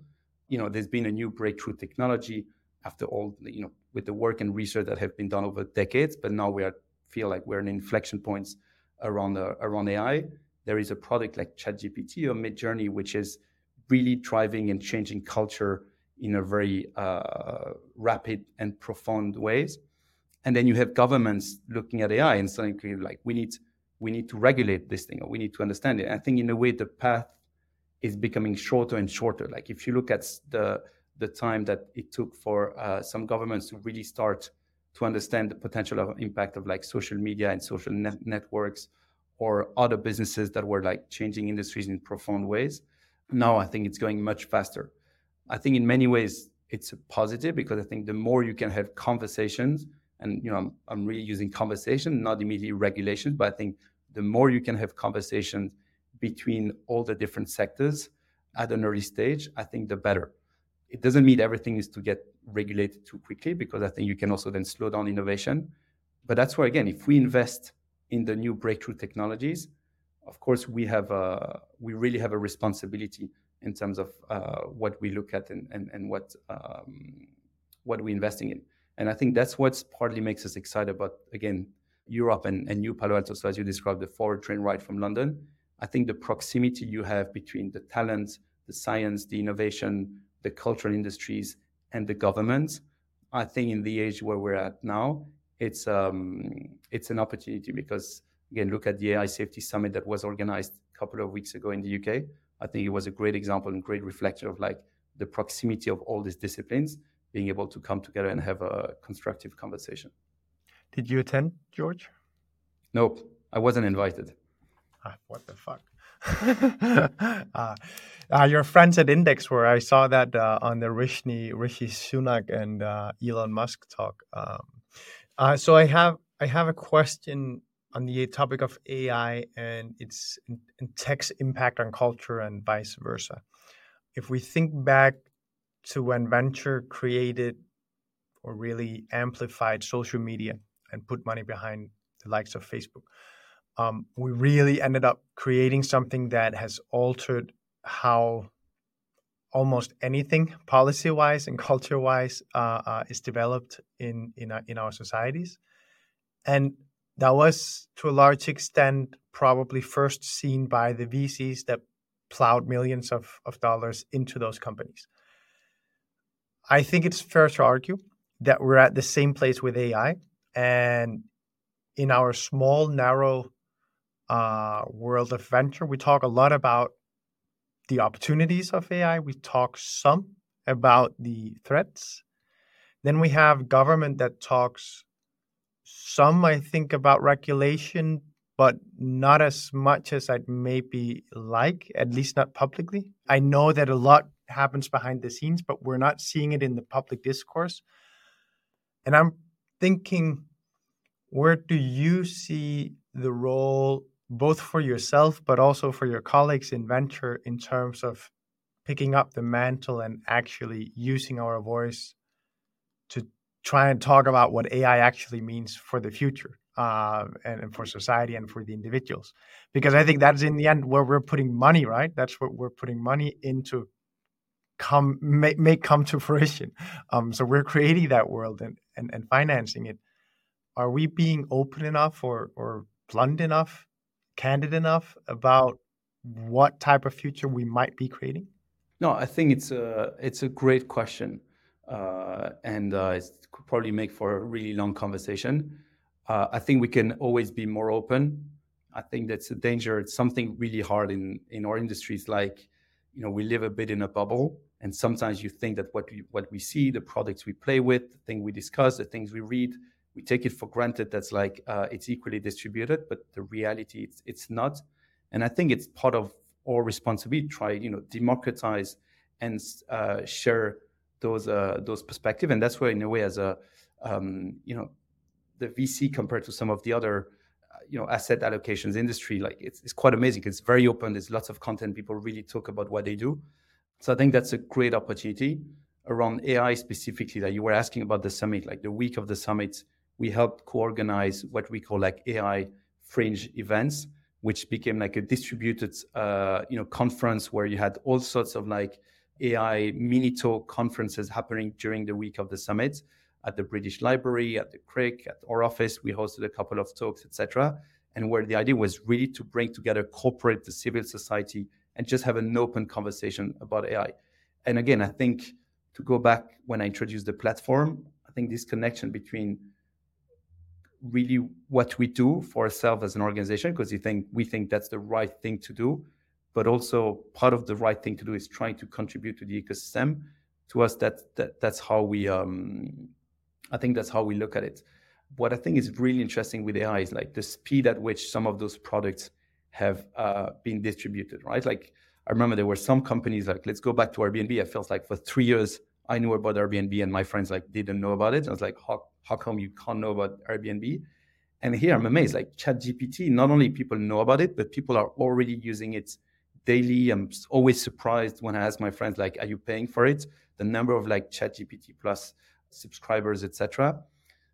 you know, there's been a new breakthrough technology after all, you know, with the work and research that have been done over decades, but now we are, feel like we're in inflection points around, uh, around AI. There is a product like ChatGPT or Midjourney, which is really driving and changing culture in a very uh, rapid and profound ways. and then you have governments looking at AI and saying, like, we need we need to regulate this thing or we need to understand it. And I think in a way the path is becoming shorter and shorter. Like if you look at the the time that it took for uh, some governments to really start to understand the potential of impact of like social media and social net- networks or other businesses that were like changing industries in profound ways. Now I think it's going much faster. I think in many ways it's a positive because I think the more you can have conversations, and you know I'm, I'm really using conversation, not immediately regulations, but I think the more you can have conversations between all the different sectors at an early stage, I think the better. It doesn't mean everything is to get regulated too quickly because I think you can also then slow down innovation. But that's where again, if we invest in the new breakthrough technologies, of course we have a, we really have a responsibility in terms of uh, what we look at and, and, and what um, what we're investing in. And I think that's what partly makes us excited about again Europe and, and New Palo Alto. So as you described, the forward train ride from London. I think the proximity you have between the talent, the science, the innovation, the cultural industries, and the governments. I think in the age where we're at now, it's um, it's an opportunity because again, look at the AI Safety Summit that was organized a couple of weeks ago in the UK. I think it was a great example and great reflection of like the proximity of all these disciplines being able to come together and have a constructive conversation. Did you attend, George? Nope, I wasn't invited. Ah, what the fuck? uh, uh, your friends at Index, where I saw that uh, on the Rishi Rishi Sunak and uh, Elon Musk talk. Um, uh, so I have I have a question on the topic of AI and its and tech's impact on culture and vice versa. If we think back to when venture created or really amplified social media and put money behind the likes of Facebook, um, we really ended up creating something that has altered how almost anything policy wise and culture wise uh, uh, is developed in in our, in our societies and that was to a large extent probably first seen by the VCs that plowed millions of, of dollars into those companies. I think it's fair to argue that we're at the same place with AI. And in our small, narrow uh, world of venture, we talk a lot about the opportunities of AI. We talk some about the threats. Then we have government that talks some, I think, about regulation, but not as much as I'd maybe like, at least not publicly. I know that a lot happens behind the scenes, but we're not seeing it in the public discourse. And I'm thinking, where do you see the role both for yourself but also for your colleagues in venture in terms of picking up the mantle and actually using our voice to try and talk about what AI actually means for the future uh, and, and, for society and for the individuals. Because I think that's in the end where we're putting money, right? That's what we're putting money into come make, make come to fruition. Um, so we're creating that world and, and, and financing it. Are we being open enough or, or blunt enough candid enough about what type of future we might be creating? No, I think it's a it's a great question, uh, and uh, it could probably make for a really long conversation. Uh, I think we can always be more open. I think that's a danger. It's something really hard in in our industries. Like, you know, we live a bit in a bubble, and sometimes you think that what we what we see, the products we play with, the thing we discuss, the things we read, we take it for granted that's like uh, it's equally distributed, but the reality it's, it's not. And I think it's part of our responsibility to try, you know, democratize and uh, share those uh, those perspectives. And that's where, in a way, as a um, you know, the VC compared to some of the other you know asset allocations industry, like it's, it's quite amazing. It's very open. There's lots of content. People really talk about what they do. So I think that's a great opportunity around AI specifically. That you were asking about the summit, like the week of the summit we helped co-organize what we call like AI fringe events, which became like a distributed, uh, you know, conference where you had all sorts of like AI mini talk conferences happening during the week of the summit at the British Library, at the Crick, at our office. We hosted a couple of talks, etc. And where the idea was really to bring together corporate, the civil society, and just have an open conversation about AI. And again, I think to go back when I introduced the platform, I think this connection between really what we do for ourselves as an organization because we think we think that's the right thing to do but also part of the right thing to do is trying to contribute to the ecosystem to us that, that that's how we um, i think that's how we look at it. What i think is really interesting with ai is like the speed at which some of those products have uh, been distributed right? Like i remember there were some companies like let's go back to airbnb. It feels like for three years i knew about airbnb and my friends like didn't know about it. I was like how, how come you can't know about airbnb? And here i'm amazed like chat gpt not only people know about it but people are already using it daily. I'm always surprised when i ask my friends like are you paying for it? The number of like chat gpt plus subscribers etc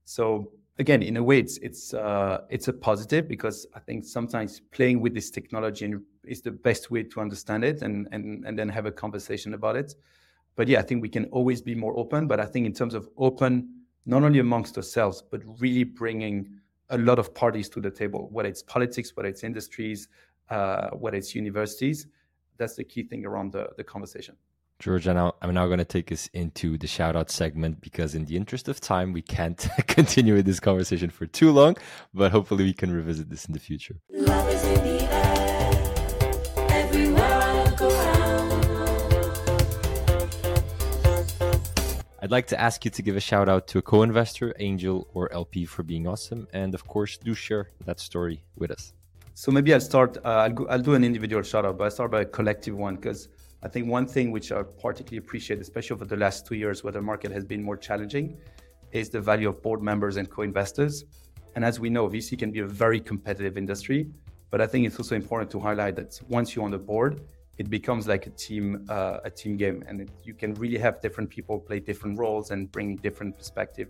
so again in a way it's it's uh, it's a positive because i think sometimes playing with this technology is the best way to understand it and and and then have a conversation about it. But yeah i think we can always be more open. But i think in terms of open not only amongst ourselves but really bringing a lot of parties to the table whether it's politics whether it's industries uh, whether it's universities that's the key thing around the, the conversation George, I'm now, I'm now going to take us into the shout out segment because, in the interest of time, we can't continue with this conversation for too long, but hopefully, we can revisit this in the future. I'd like to ask you to give a shout out to a co investor, angel, or LP for being awesome. And of course, do share that story with us. So maybe I'll start, uh, I'll, go, I'll do an individual shout out, but I'll start by a collective one because I think one thing which I particularly appreciate, especially over the last two years where the market has been more challenging, is the value of board members and co investors. And as we know, VC can be a very competitive industry, but I think it's also important to highlight that once you're on the board, it becomes like a team uh, a team game and it, you can really have different people play different roles and bring different perspective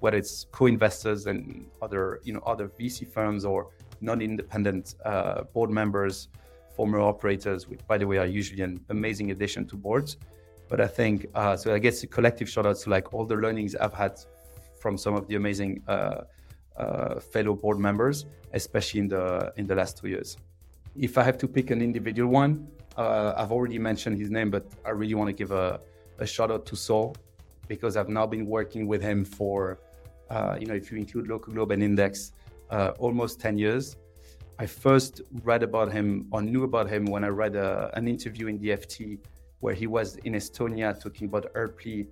whether it's co-investors and other you know other vc firms or non-independent uh, board members former operators which by the way are usually an amazing addition to boards but i think uh, so i guess a collective shout out to like all the learnings i've had from some of the amazing uh, uh, fellow board members especially in the in the last two years if i have to pick an individual one uh, I've already mentioned his name, but I really want to give a, a shout out to Saul because I've now been working with him for, uh, you know, if you include Local Globe and Index, uh, almost 10 years. I first read about him or knew about him when I read a, uh, an interview in the FT where he was in Estonia talking about Airply.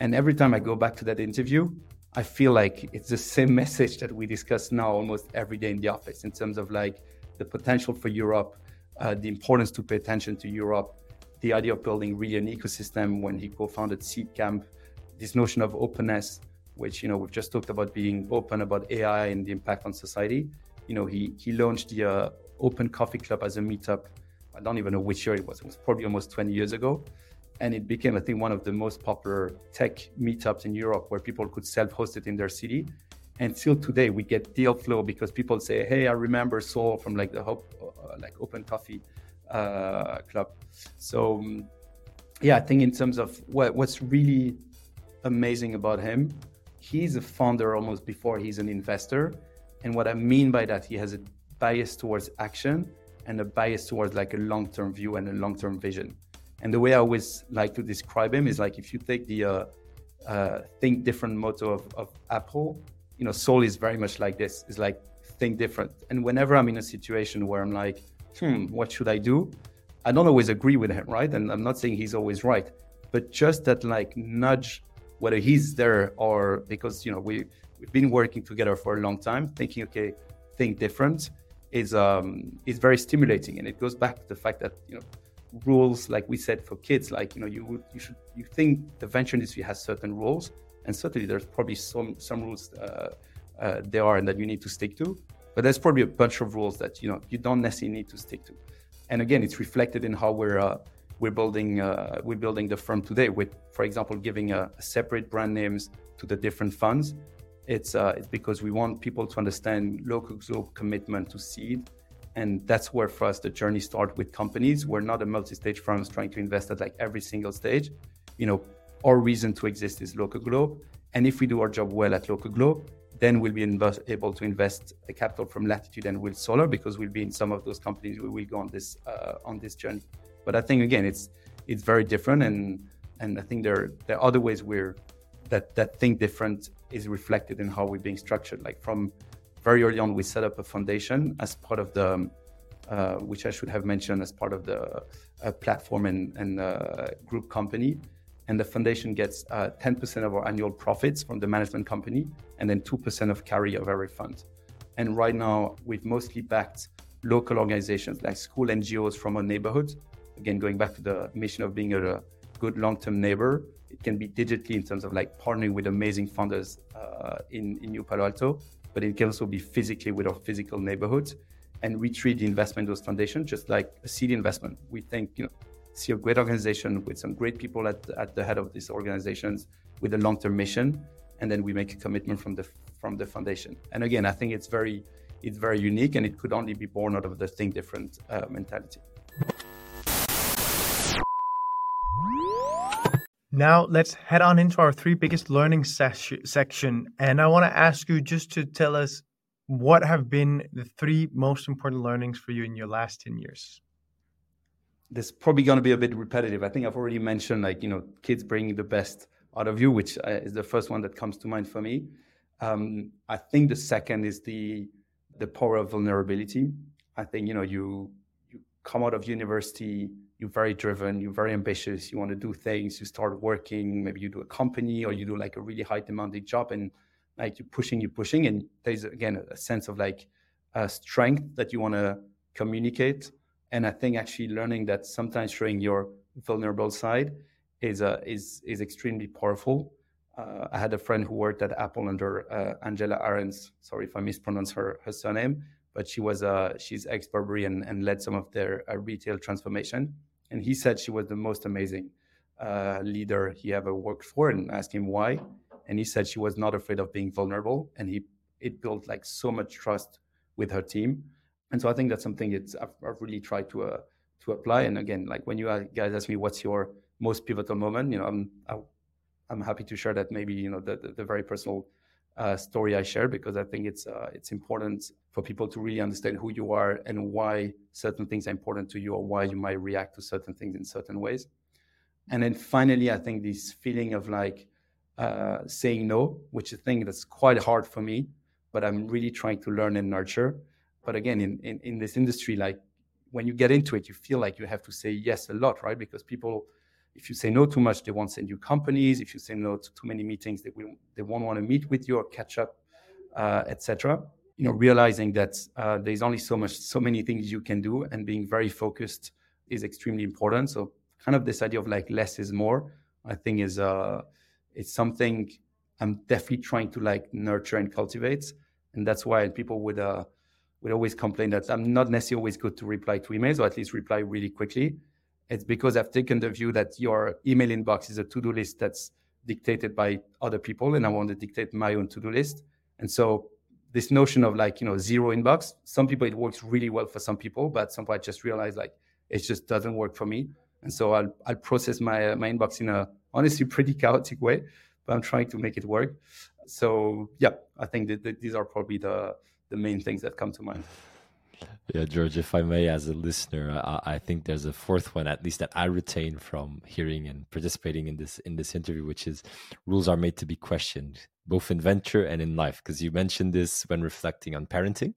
And every time I go back to that interview, I feel like it's the same message that we discuss now almost every day in the office in terms of like the potential for Europe, uh, the importance to pay attention to Europe, the idea of building really an ecosystem when he co-founded Seedcamp, this notion of openness, which you know we've just talked about being open about AI and the impact on society. You know, he he launched the uh, Open Coffee Club as a meetup. I don't even know which year it was. It was probably almost 20 years ago, and it became, I think, one of the most popular tech meetups in Europe, where people could self-host it in their city. And still today, we get deal flow because people say, "Hey, I remember Saul from like the Hope, uh, like Open Coffee uh, Club." So, um, yeah, I think in terms of what, what's really amazing about him, he's a founder almost before he's an investor. And what I mean by that, he has a bias towards action and a bias towards like a long-term view and a long-term vision. And the way I always like to describe him is like if you take the uh, uh, think different motto of, of Apple you know, Saul is very much like this. It's like think different. And whenever I'm in a situation where I'm like, hmm, what should I do? I don't always agree with him, right? And I'm not saying he's always right, but just that like nudge, whether he's there or because you know we we've been working together for a long time, thinking okay, think different is um is very stimulating, and it goes back to the fact that you know rules like we said for kids, like you know you you should you think the venture industry has certain rules, and certainly there's probably some some rules uh, uh, there are and that you need to stick to. But there's probably a bunch of rules that you know you don't necessarily need to stick to. And again, it's reflected in how we're uh, we're building uh, we're building the firm today with, for example, giving a, a separate brand names to the different funds. It's uh, it's because we want people to understand local globe commitment to seed, and that's where for us the journey starts with companies. We're not a multi-stage firms trying to invest at like every single stage. You know, our reason to exist is local globe, and if we do our job well at local globe, then we'll be able to invest capital from Latitude and Will Solar because we'll be in some of those companies. We will go on this uh, on this journey. But I think again, it's it's very different, and and I think there there are other ways where that that think different is reflected in how we're being structured. Like from very early on, we set up a foundation as part of the, uh, which I should have mentioned as part of the uh, platform and, and uh, group company. And the foundation gets 10% uh, of our annual profits from the management company and then 2% of carry of every fund. And right now, we've mostly backed local organizations like school NGOs from our neighborhood. Again, going back to the mission of being a good long term neighbor, it can be digitally in terms of like partnering with amazing founders uh, in, in New Palo Alto, but it can also be physically with our physical neighborhoods and we treat the investment those foundations just like a seed investment. We think, you know, see a great organization with some great people at, at the head of these organizations with a long-term mission, and then we make a commitment from the from the foundation. And again, I think it's very it's very unique, and it could only be born out of the think different uh, mentality. Now let's head on into our three biggest learning ses- section, and I want to ask you just to tell us what have been the three most important learnings for you in your last 10 years? This probably going to be a bit repetitive. I think I've already mentioned, like, you know, kids bringing the best out of you, which uh, is the first one that comes to mind for me. Um, I think the second is the the power of vulnerability. I think you know you you come out of university, you're very driven, you're very ambitious, you want to do things, you start working, maybe you do a company or you do like a really high demanding job, and like you're pushing, you're pushing, and there's again a sense of like a strength that you want to communicate. And I think actually learning that sometimes showing your vulnerable side is uh, is is extremely powerful. Uh, I had a friend who worked at Apple under uh, Angela Ahrendts. Sorry if I mispronounce her her surname, but she was uh, she's ex Burberry and, and led some of their uh, retail transformation. And he said she was the most amazing uh, leader he ever worked for, and asked him why. And he said she was not afraid of being vulnerable. And he it built like so much trust with her team. And so i think that's something it's i've, I've really tried to uh, to apply. And again like when you guys ask me what's your most pivotal moment you know i'm I, am i am happy to share that maybe you know the, the, the very personal uh, story I share because I think it's uh, it's important for people to really understand who you are and why certain things are important to you or why you might react to certain things in certain ways. And then finally, I think this feeling of like uh, saying no, which is a thing that's quite hard for me, but I'm really trying to learn and nurture. But again, in, in, in this industry, like when you get into it, you feel like you have to say yes a lot, right? Because people, if you say no too much, they won't send you companies. If you say no to too many meetings, they, will, they won't want to meet with you or catch up, uh, etc. You know, realizing that uh, there's only so much, so many things you can do, and being very focused is extremely important. So, kind of this idea of like less is more, I think is uh, it's something I'm definitely trying to like nurture and cultivate. And that's why people would uh, would always complain that I'm not necessarily always good to reply to emails or at least reply really quickly. It's because I've taken the view that your email inbox is a to-do list that's dictated by other people and I want to dictate my own to-do list. And so this notion of like, you know, zero inbox, some people it works really well for some people, but some people I just realize like it just doesn't work for me. And so I'll I'll process my uh, my inbox in a honestly pretty chaotic way, but I'm trying to make it work. So yeah, I think that, that these are probably the the main things that come to mind. Yeah, George, if I may, as a listener, I, I, think there's a fourth one, at least that I retain from hearing and participating in this in this interview, which is rules are made to be questioned, both in venture and in life. Because you mentioned this when reflecting on parenting,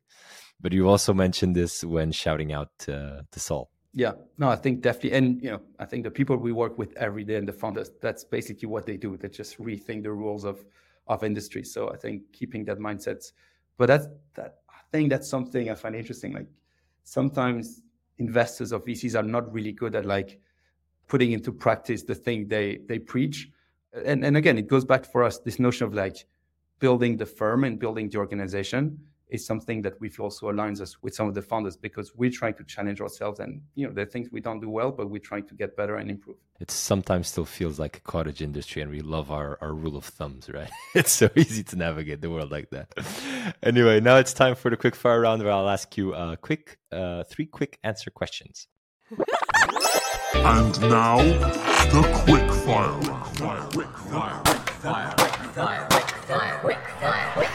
but you also mentioned this when shouting out to, to Saul. Yeah, no, I think definitely, and you know, I think the people we work with every day and the founders, that's basically what they do. They just rethink the rules of of industry. So I think keeping that mindset, but that's that. I think that's something I find interesting. Like sometimes investors or VCs are not really good at like putting into practice the thing they they preach. And and again, it goes back for us this notion of like building the firm and building the organization is something that we feel also aligns us with some of the founders because we're trying to challenge ourselves and you know there are things we don't do well but we're trying to get better and improve it sometimes still feels like a cottage industry and we love our, our rule of thumbs right it's so easy to navigate the world like that anyway now it's time for the quick fire round where i'll ask you a quick uh, three quick answer questions and now the quick fire round quick fire quick fire quick fire quick fire quick fire quick fire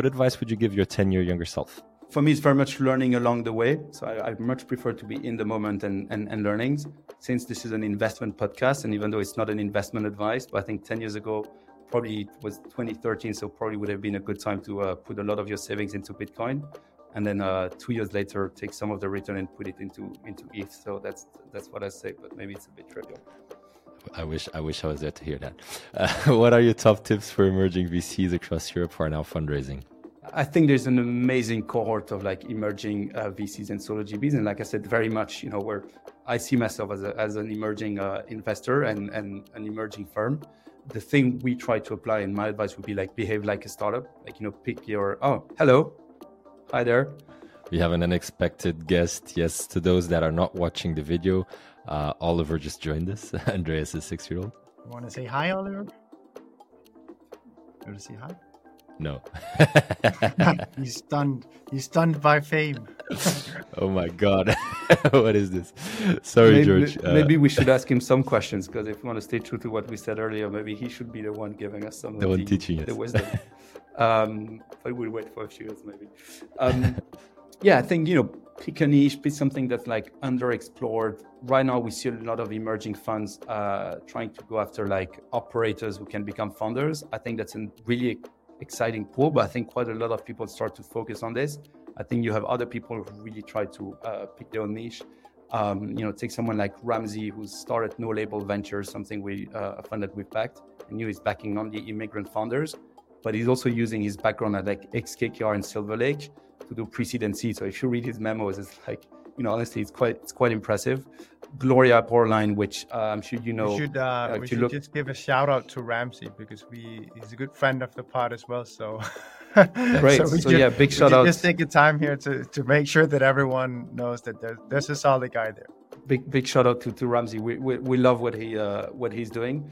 What advice would you give your 10 year younger self? For me, it's very much learning along the way. So I, I much prefer to be in the moment and, and, and learnings. Since this is an investment podcast, and even though it's not an investment advice, but I think 10 years ago, probably was 2013, so probably would have been a good time to uh, put a lot of your savings into Bitcoin, and then uh, two years later take some of the return and put it into into ETH. So that's that's what I say, but maybe it's a bit trivial. I wish I wish I was there to hear that. Uh, what are your top tips for emerging VCs across Europe who are now fundraising? I think there's an amazing cohort of like emerging uh, VCs and solo GPs, and like I said, very much you know where I see myself as, a, as an emerging uh, investor and, and an emerging firm. The thing we try to apply, and my advice would be like behave like a startup, like you know pick your oh hello, hi there. We have an unexpected guest. Yes, to those that are not watching the video, uh, Oliver just joined us. Andreas is six year old. You want to say hi, Oliver? You want to say hi? No. He's stunned. He's stunned by fame. oh my god. what is this? Sorry, maybe, George. Uh, maybe we should ask him some questions because if we want to stay true to what we said earlier, maybe he should be the one giving us some the of one the, teaching the us. wisdom. um, but we'll wait for a few years maybe. Um, yeah, I think you know pick a niche, pick something that's like underexplored. Right now, we see a lot of emerging funds uh, trying to go after like operators who can become founders. I think that's a really exciting pool, but I think quite a lot of people start to focus on this. I think you have other people who really try to uh, pick their own niche. Um, you know, take someone like Ramsey, who started No Label Ventures, something we uh, a fund that we've backed, and knew he's backing on the immigrant founders, but he's also using his background at like ex-KKR and Silver Lake to do seed. So if you read his memos, it's like, you know, honestly, it's quite it's quite impressive. Gloria Baeuerlein, which uh, I'm sure you know. we should, uh, uh, we should look- just give a shout out to Ramsey because we he's a good friend of the pod as well. So Great. we So, should- yeah, big shout out. Just take the time here to to make sure that everyone knows that there's there's a solid guy there. big big shout out to, to Ramsey. We, we, we love what he uh, what he's doing.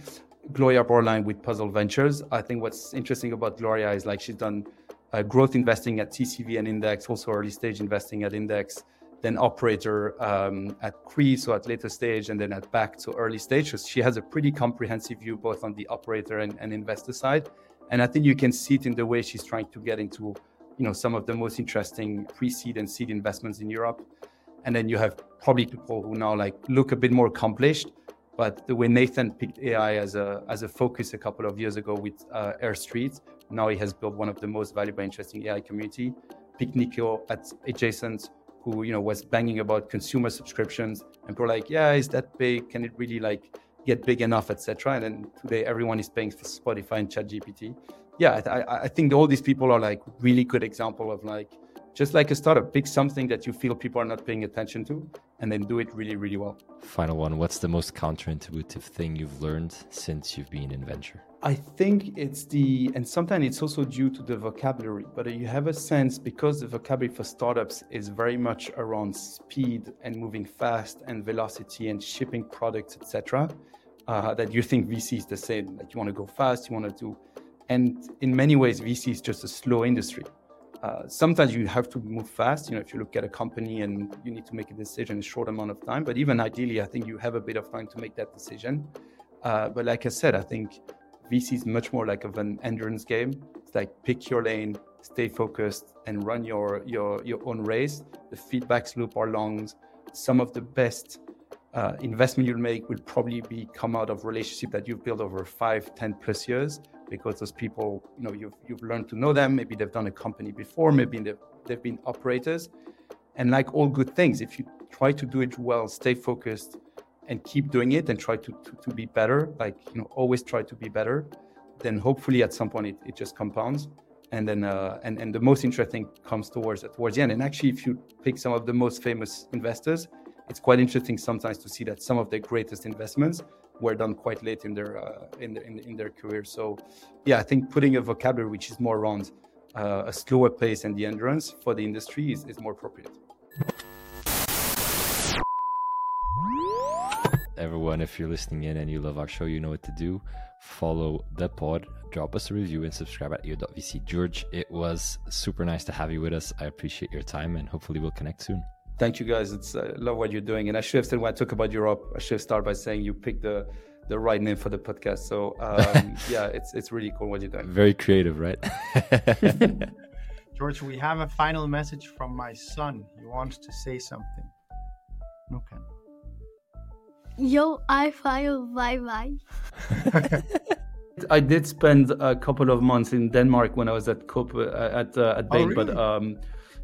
Gloria Baeuerlein with Puzzle Ventures. I think what's interesting about Gloria is like she's done uh, growth investing at TCV and Index, also early stage investing at Index, then operator um, at Cree, so at later stage, and then at Back, so early stage. So she has a pretty comprehensive view both on the operator and, and investor side. And I think you can see it in the way she's trying to get into, you know, some of the most interesting pre-seed and seed investments in Europe. And then you have probably people who now like look a bit more accomplished. But the way Nathan picked AI as a as a focus a couple of years ago with uh, Air Street, now he has built one of the most valuable, interesting AI community. Pick Nico at Adjacent, who you know was banging about consumer subscriptions, and people like, yeah, is that big? Can it really like get big enough, etc. And then today everyone is paying for Spotify and ChatGPT. Yeah, I, I think all these people are like really good example of like just like a startup, pick something that you feel people are not paying attention to, and then do it really, really well. Final one. What's the most counterintuitive thing you've learned since you've been in venture? I think it's the, and sometimes it's also due to the vocabulary, but you have a sense because the vocabulary for startups is very much around speed and moving fast and velocity and shipping products, etc. Uh, that you think VC is the same. Like you want to go fast, you want to do, and in many ways, VC is just a slow industry. Uh, sometimes you have to move fast. You know, if you look at a company and you need to make a decision in a short amount of time. But even ideally, I think you have a bit of time to make that decision. Uh, but like I said, I think VC is much more like of an endurance game. It's like pick your lane, stay focused, and run your your your own race. The feedbacks loop are long. Some of the best uh, investment you'll make will probably be come out of relationship that you've built over five, 10 plus years because those people, you know, you've, you've learned to know them. Maybe they've done a company before, maybe they've, they've been operators. And like all good things, if you try to do it well, stay focused and keep doing it and try to, to, to be better, like, you know, always try to be better, then hopefully at some point it, it just compounds. And then, uh, and, and the most interesting comes towards, towards the end. And actually, if you pick some of the most famous investors, it's quite interesting sometimes to see that some of their greatest investments were done quite late in their uh, in, in, in their career. So, yeah, I think putting a vocabulary which is more around uh, a slower pace and the endurance for the industry is, is more appropriate. Everyone, if you're listening in and you love our show, you know what to do. Follow the pod, drop us a review, and subscribe at eu.vc. George, it was super nice to have you with us. I appreciate your time, and hopefully we'll connect soon. Thank you guys. It's I love what you're doing. And I should have said when I talk about Europe, I should have started by saying you picked the the right name for the podcast. So um, yeah, it's it's really cool what you're doing. Very creative, right? George, we have a final message from my son. He wants to say something. Okay. Yo, I file bye bye. I did spend a couple of months in Denmark when I was at Cope uh, at uh, at Oh, Bain, but um,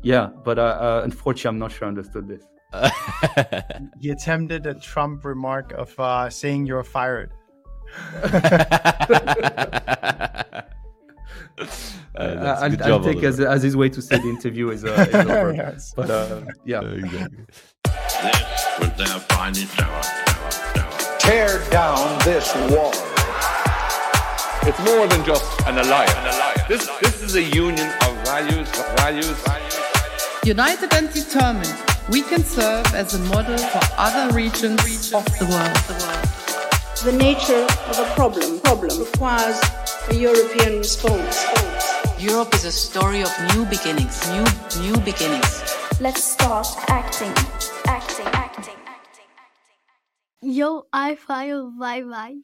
yeah, but uh, uh, unfortunately, I'm not sure I understood this. He attempted a Trump remark of uh, saying you're fired. Uh, that's I, good I job, take Oliver. as, as his way to say the interview is, uh, is over. Yes. But uh, yeah, exactly. This was their finest hour. hour, hour. Tear down this wall. It's more than just an alliance. This, this is a union of values, values, values. United and determined, we can serve as a model for other regions of the world. The nature of a problem, problem requires a European response. Europe is a story of new beginnings, new new beginnings. Let's start acting. Acting. Acting. Yo, I fire bye bye.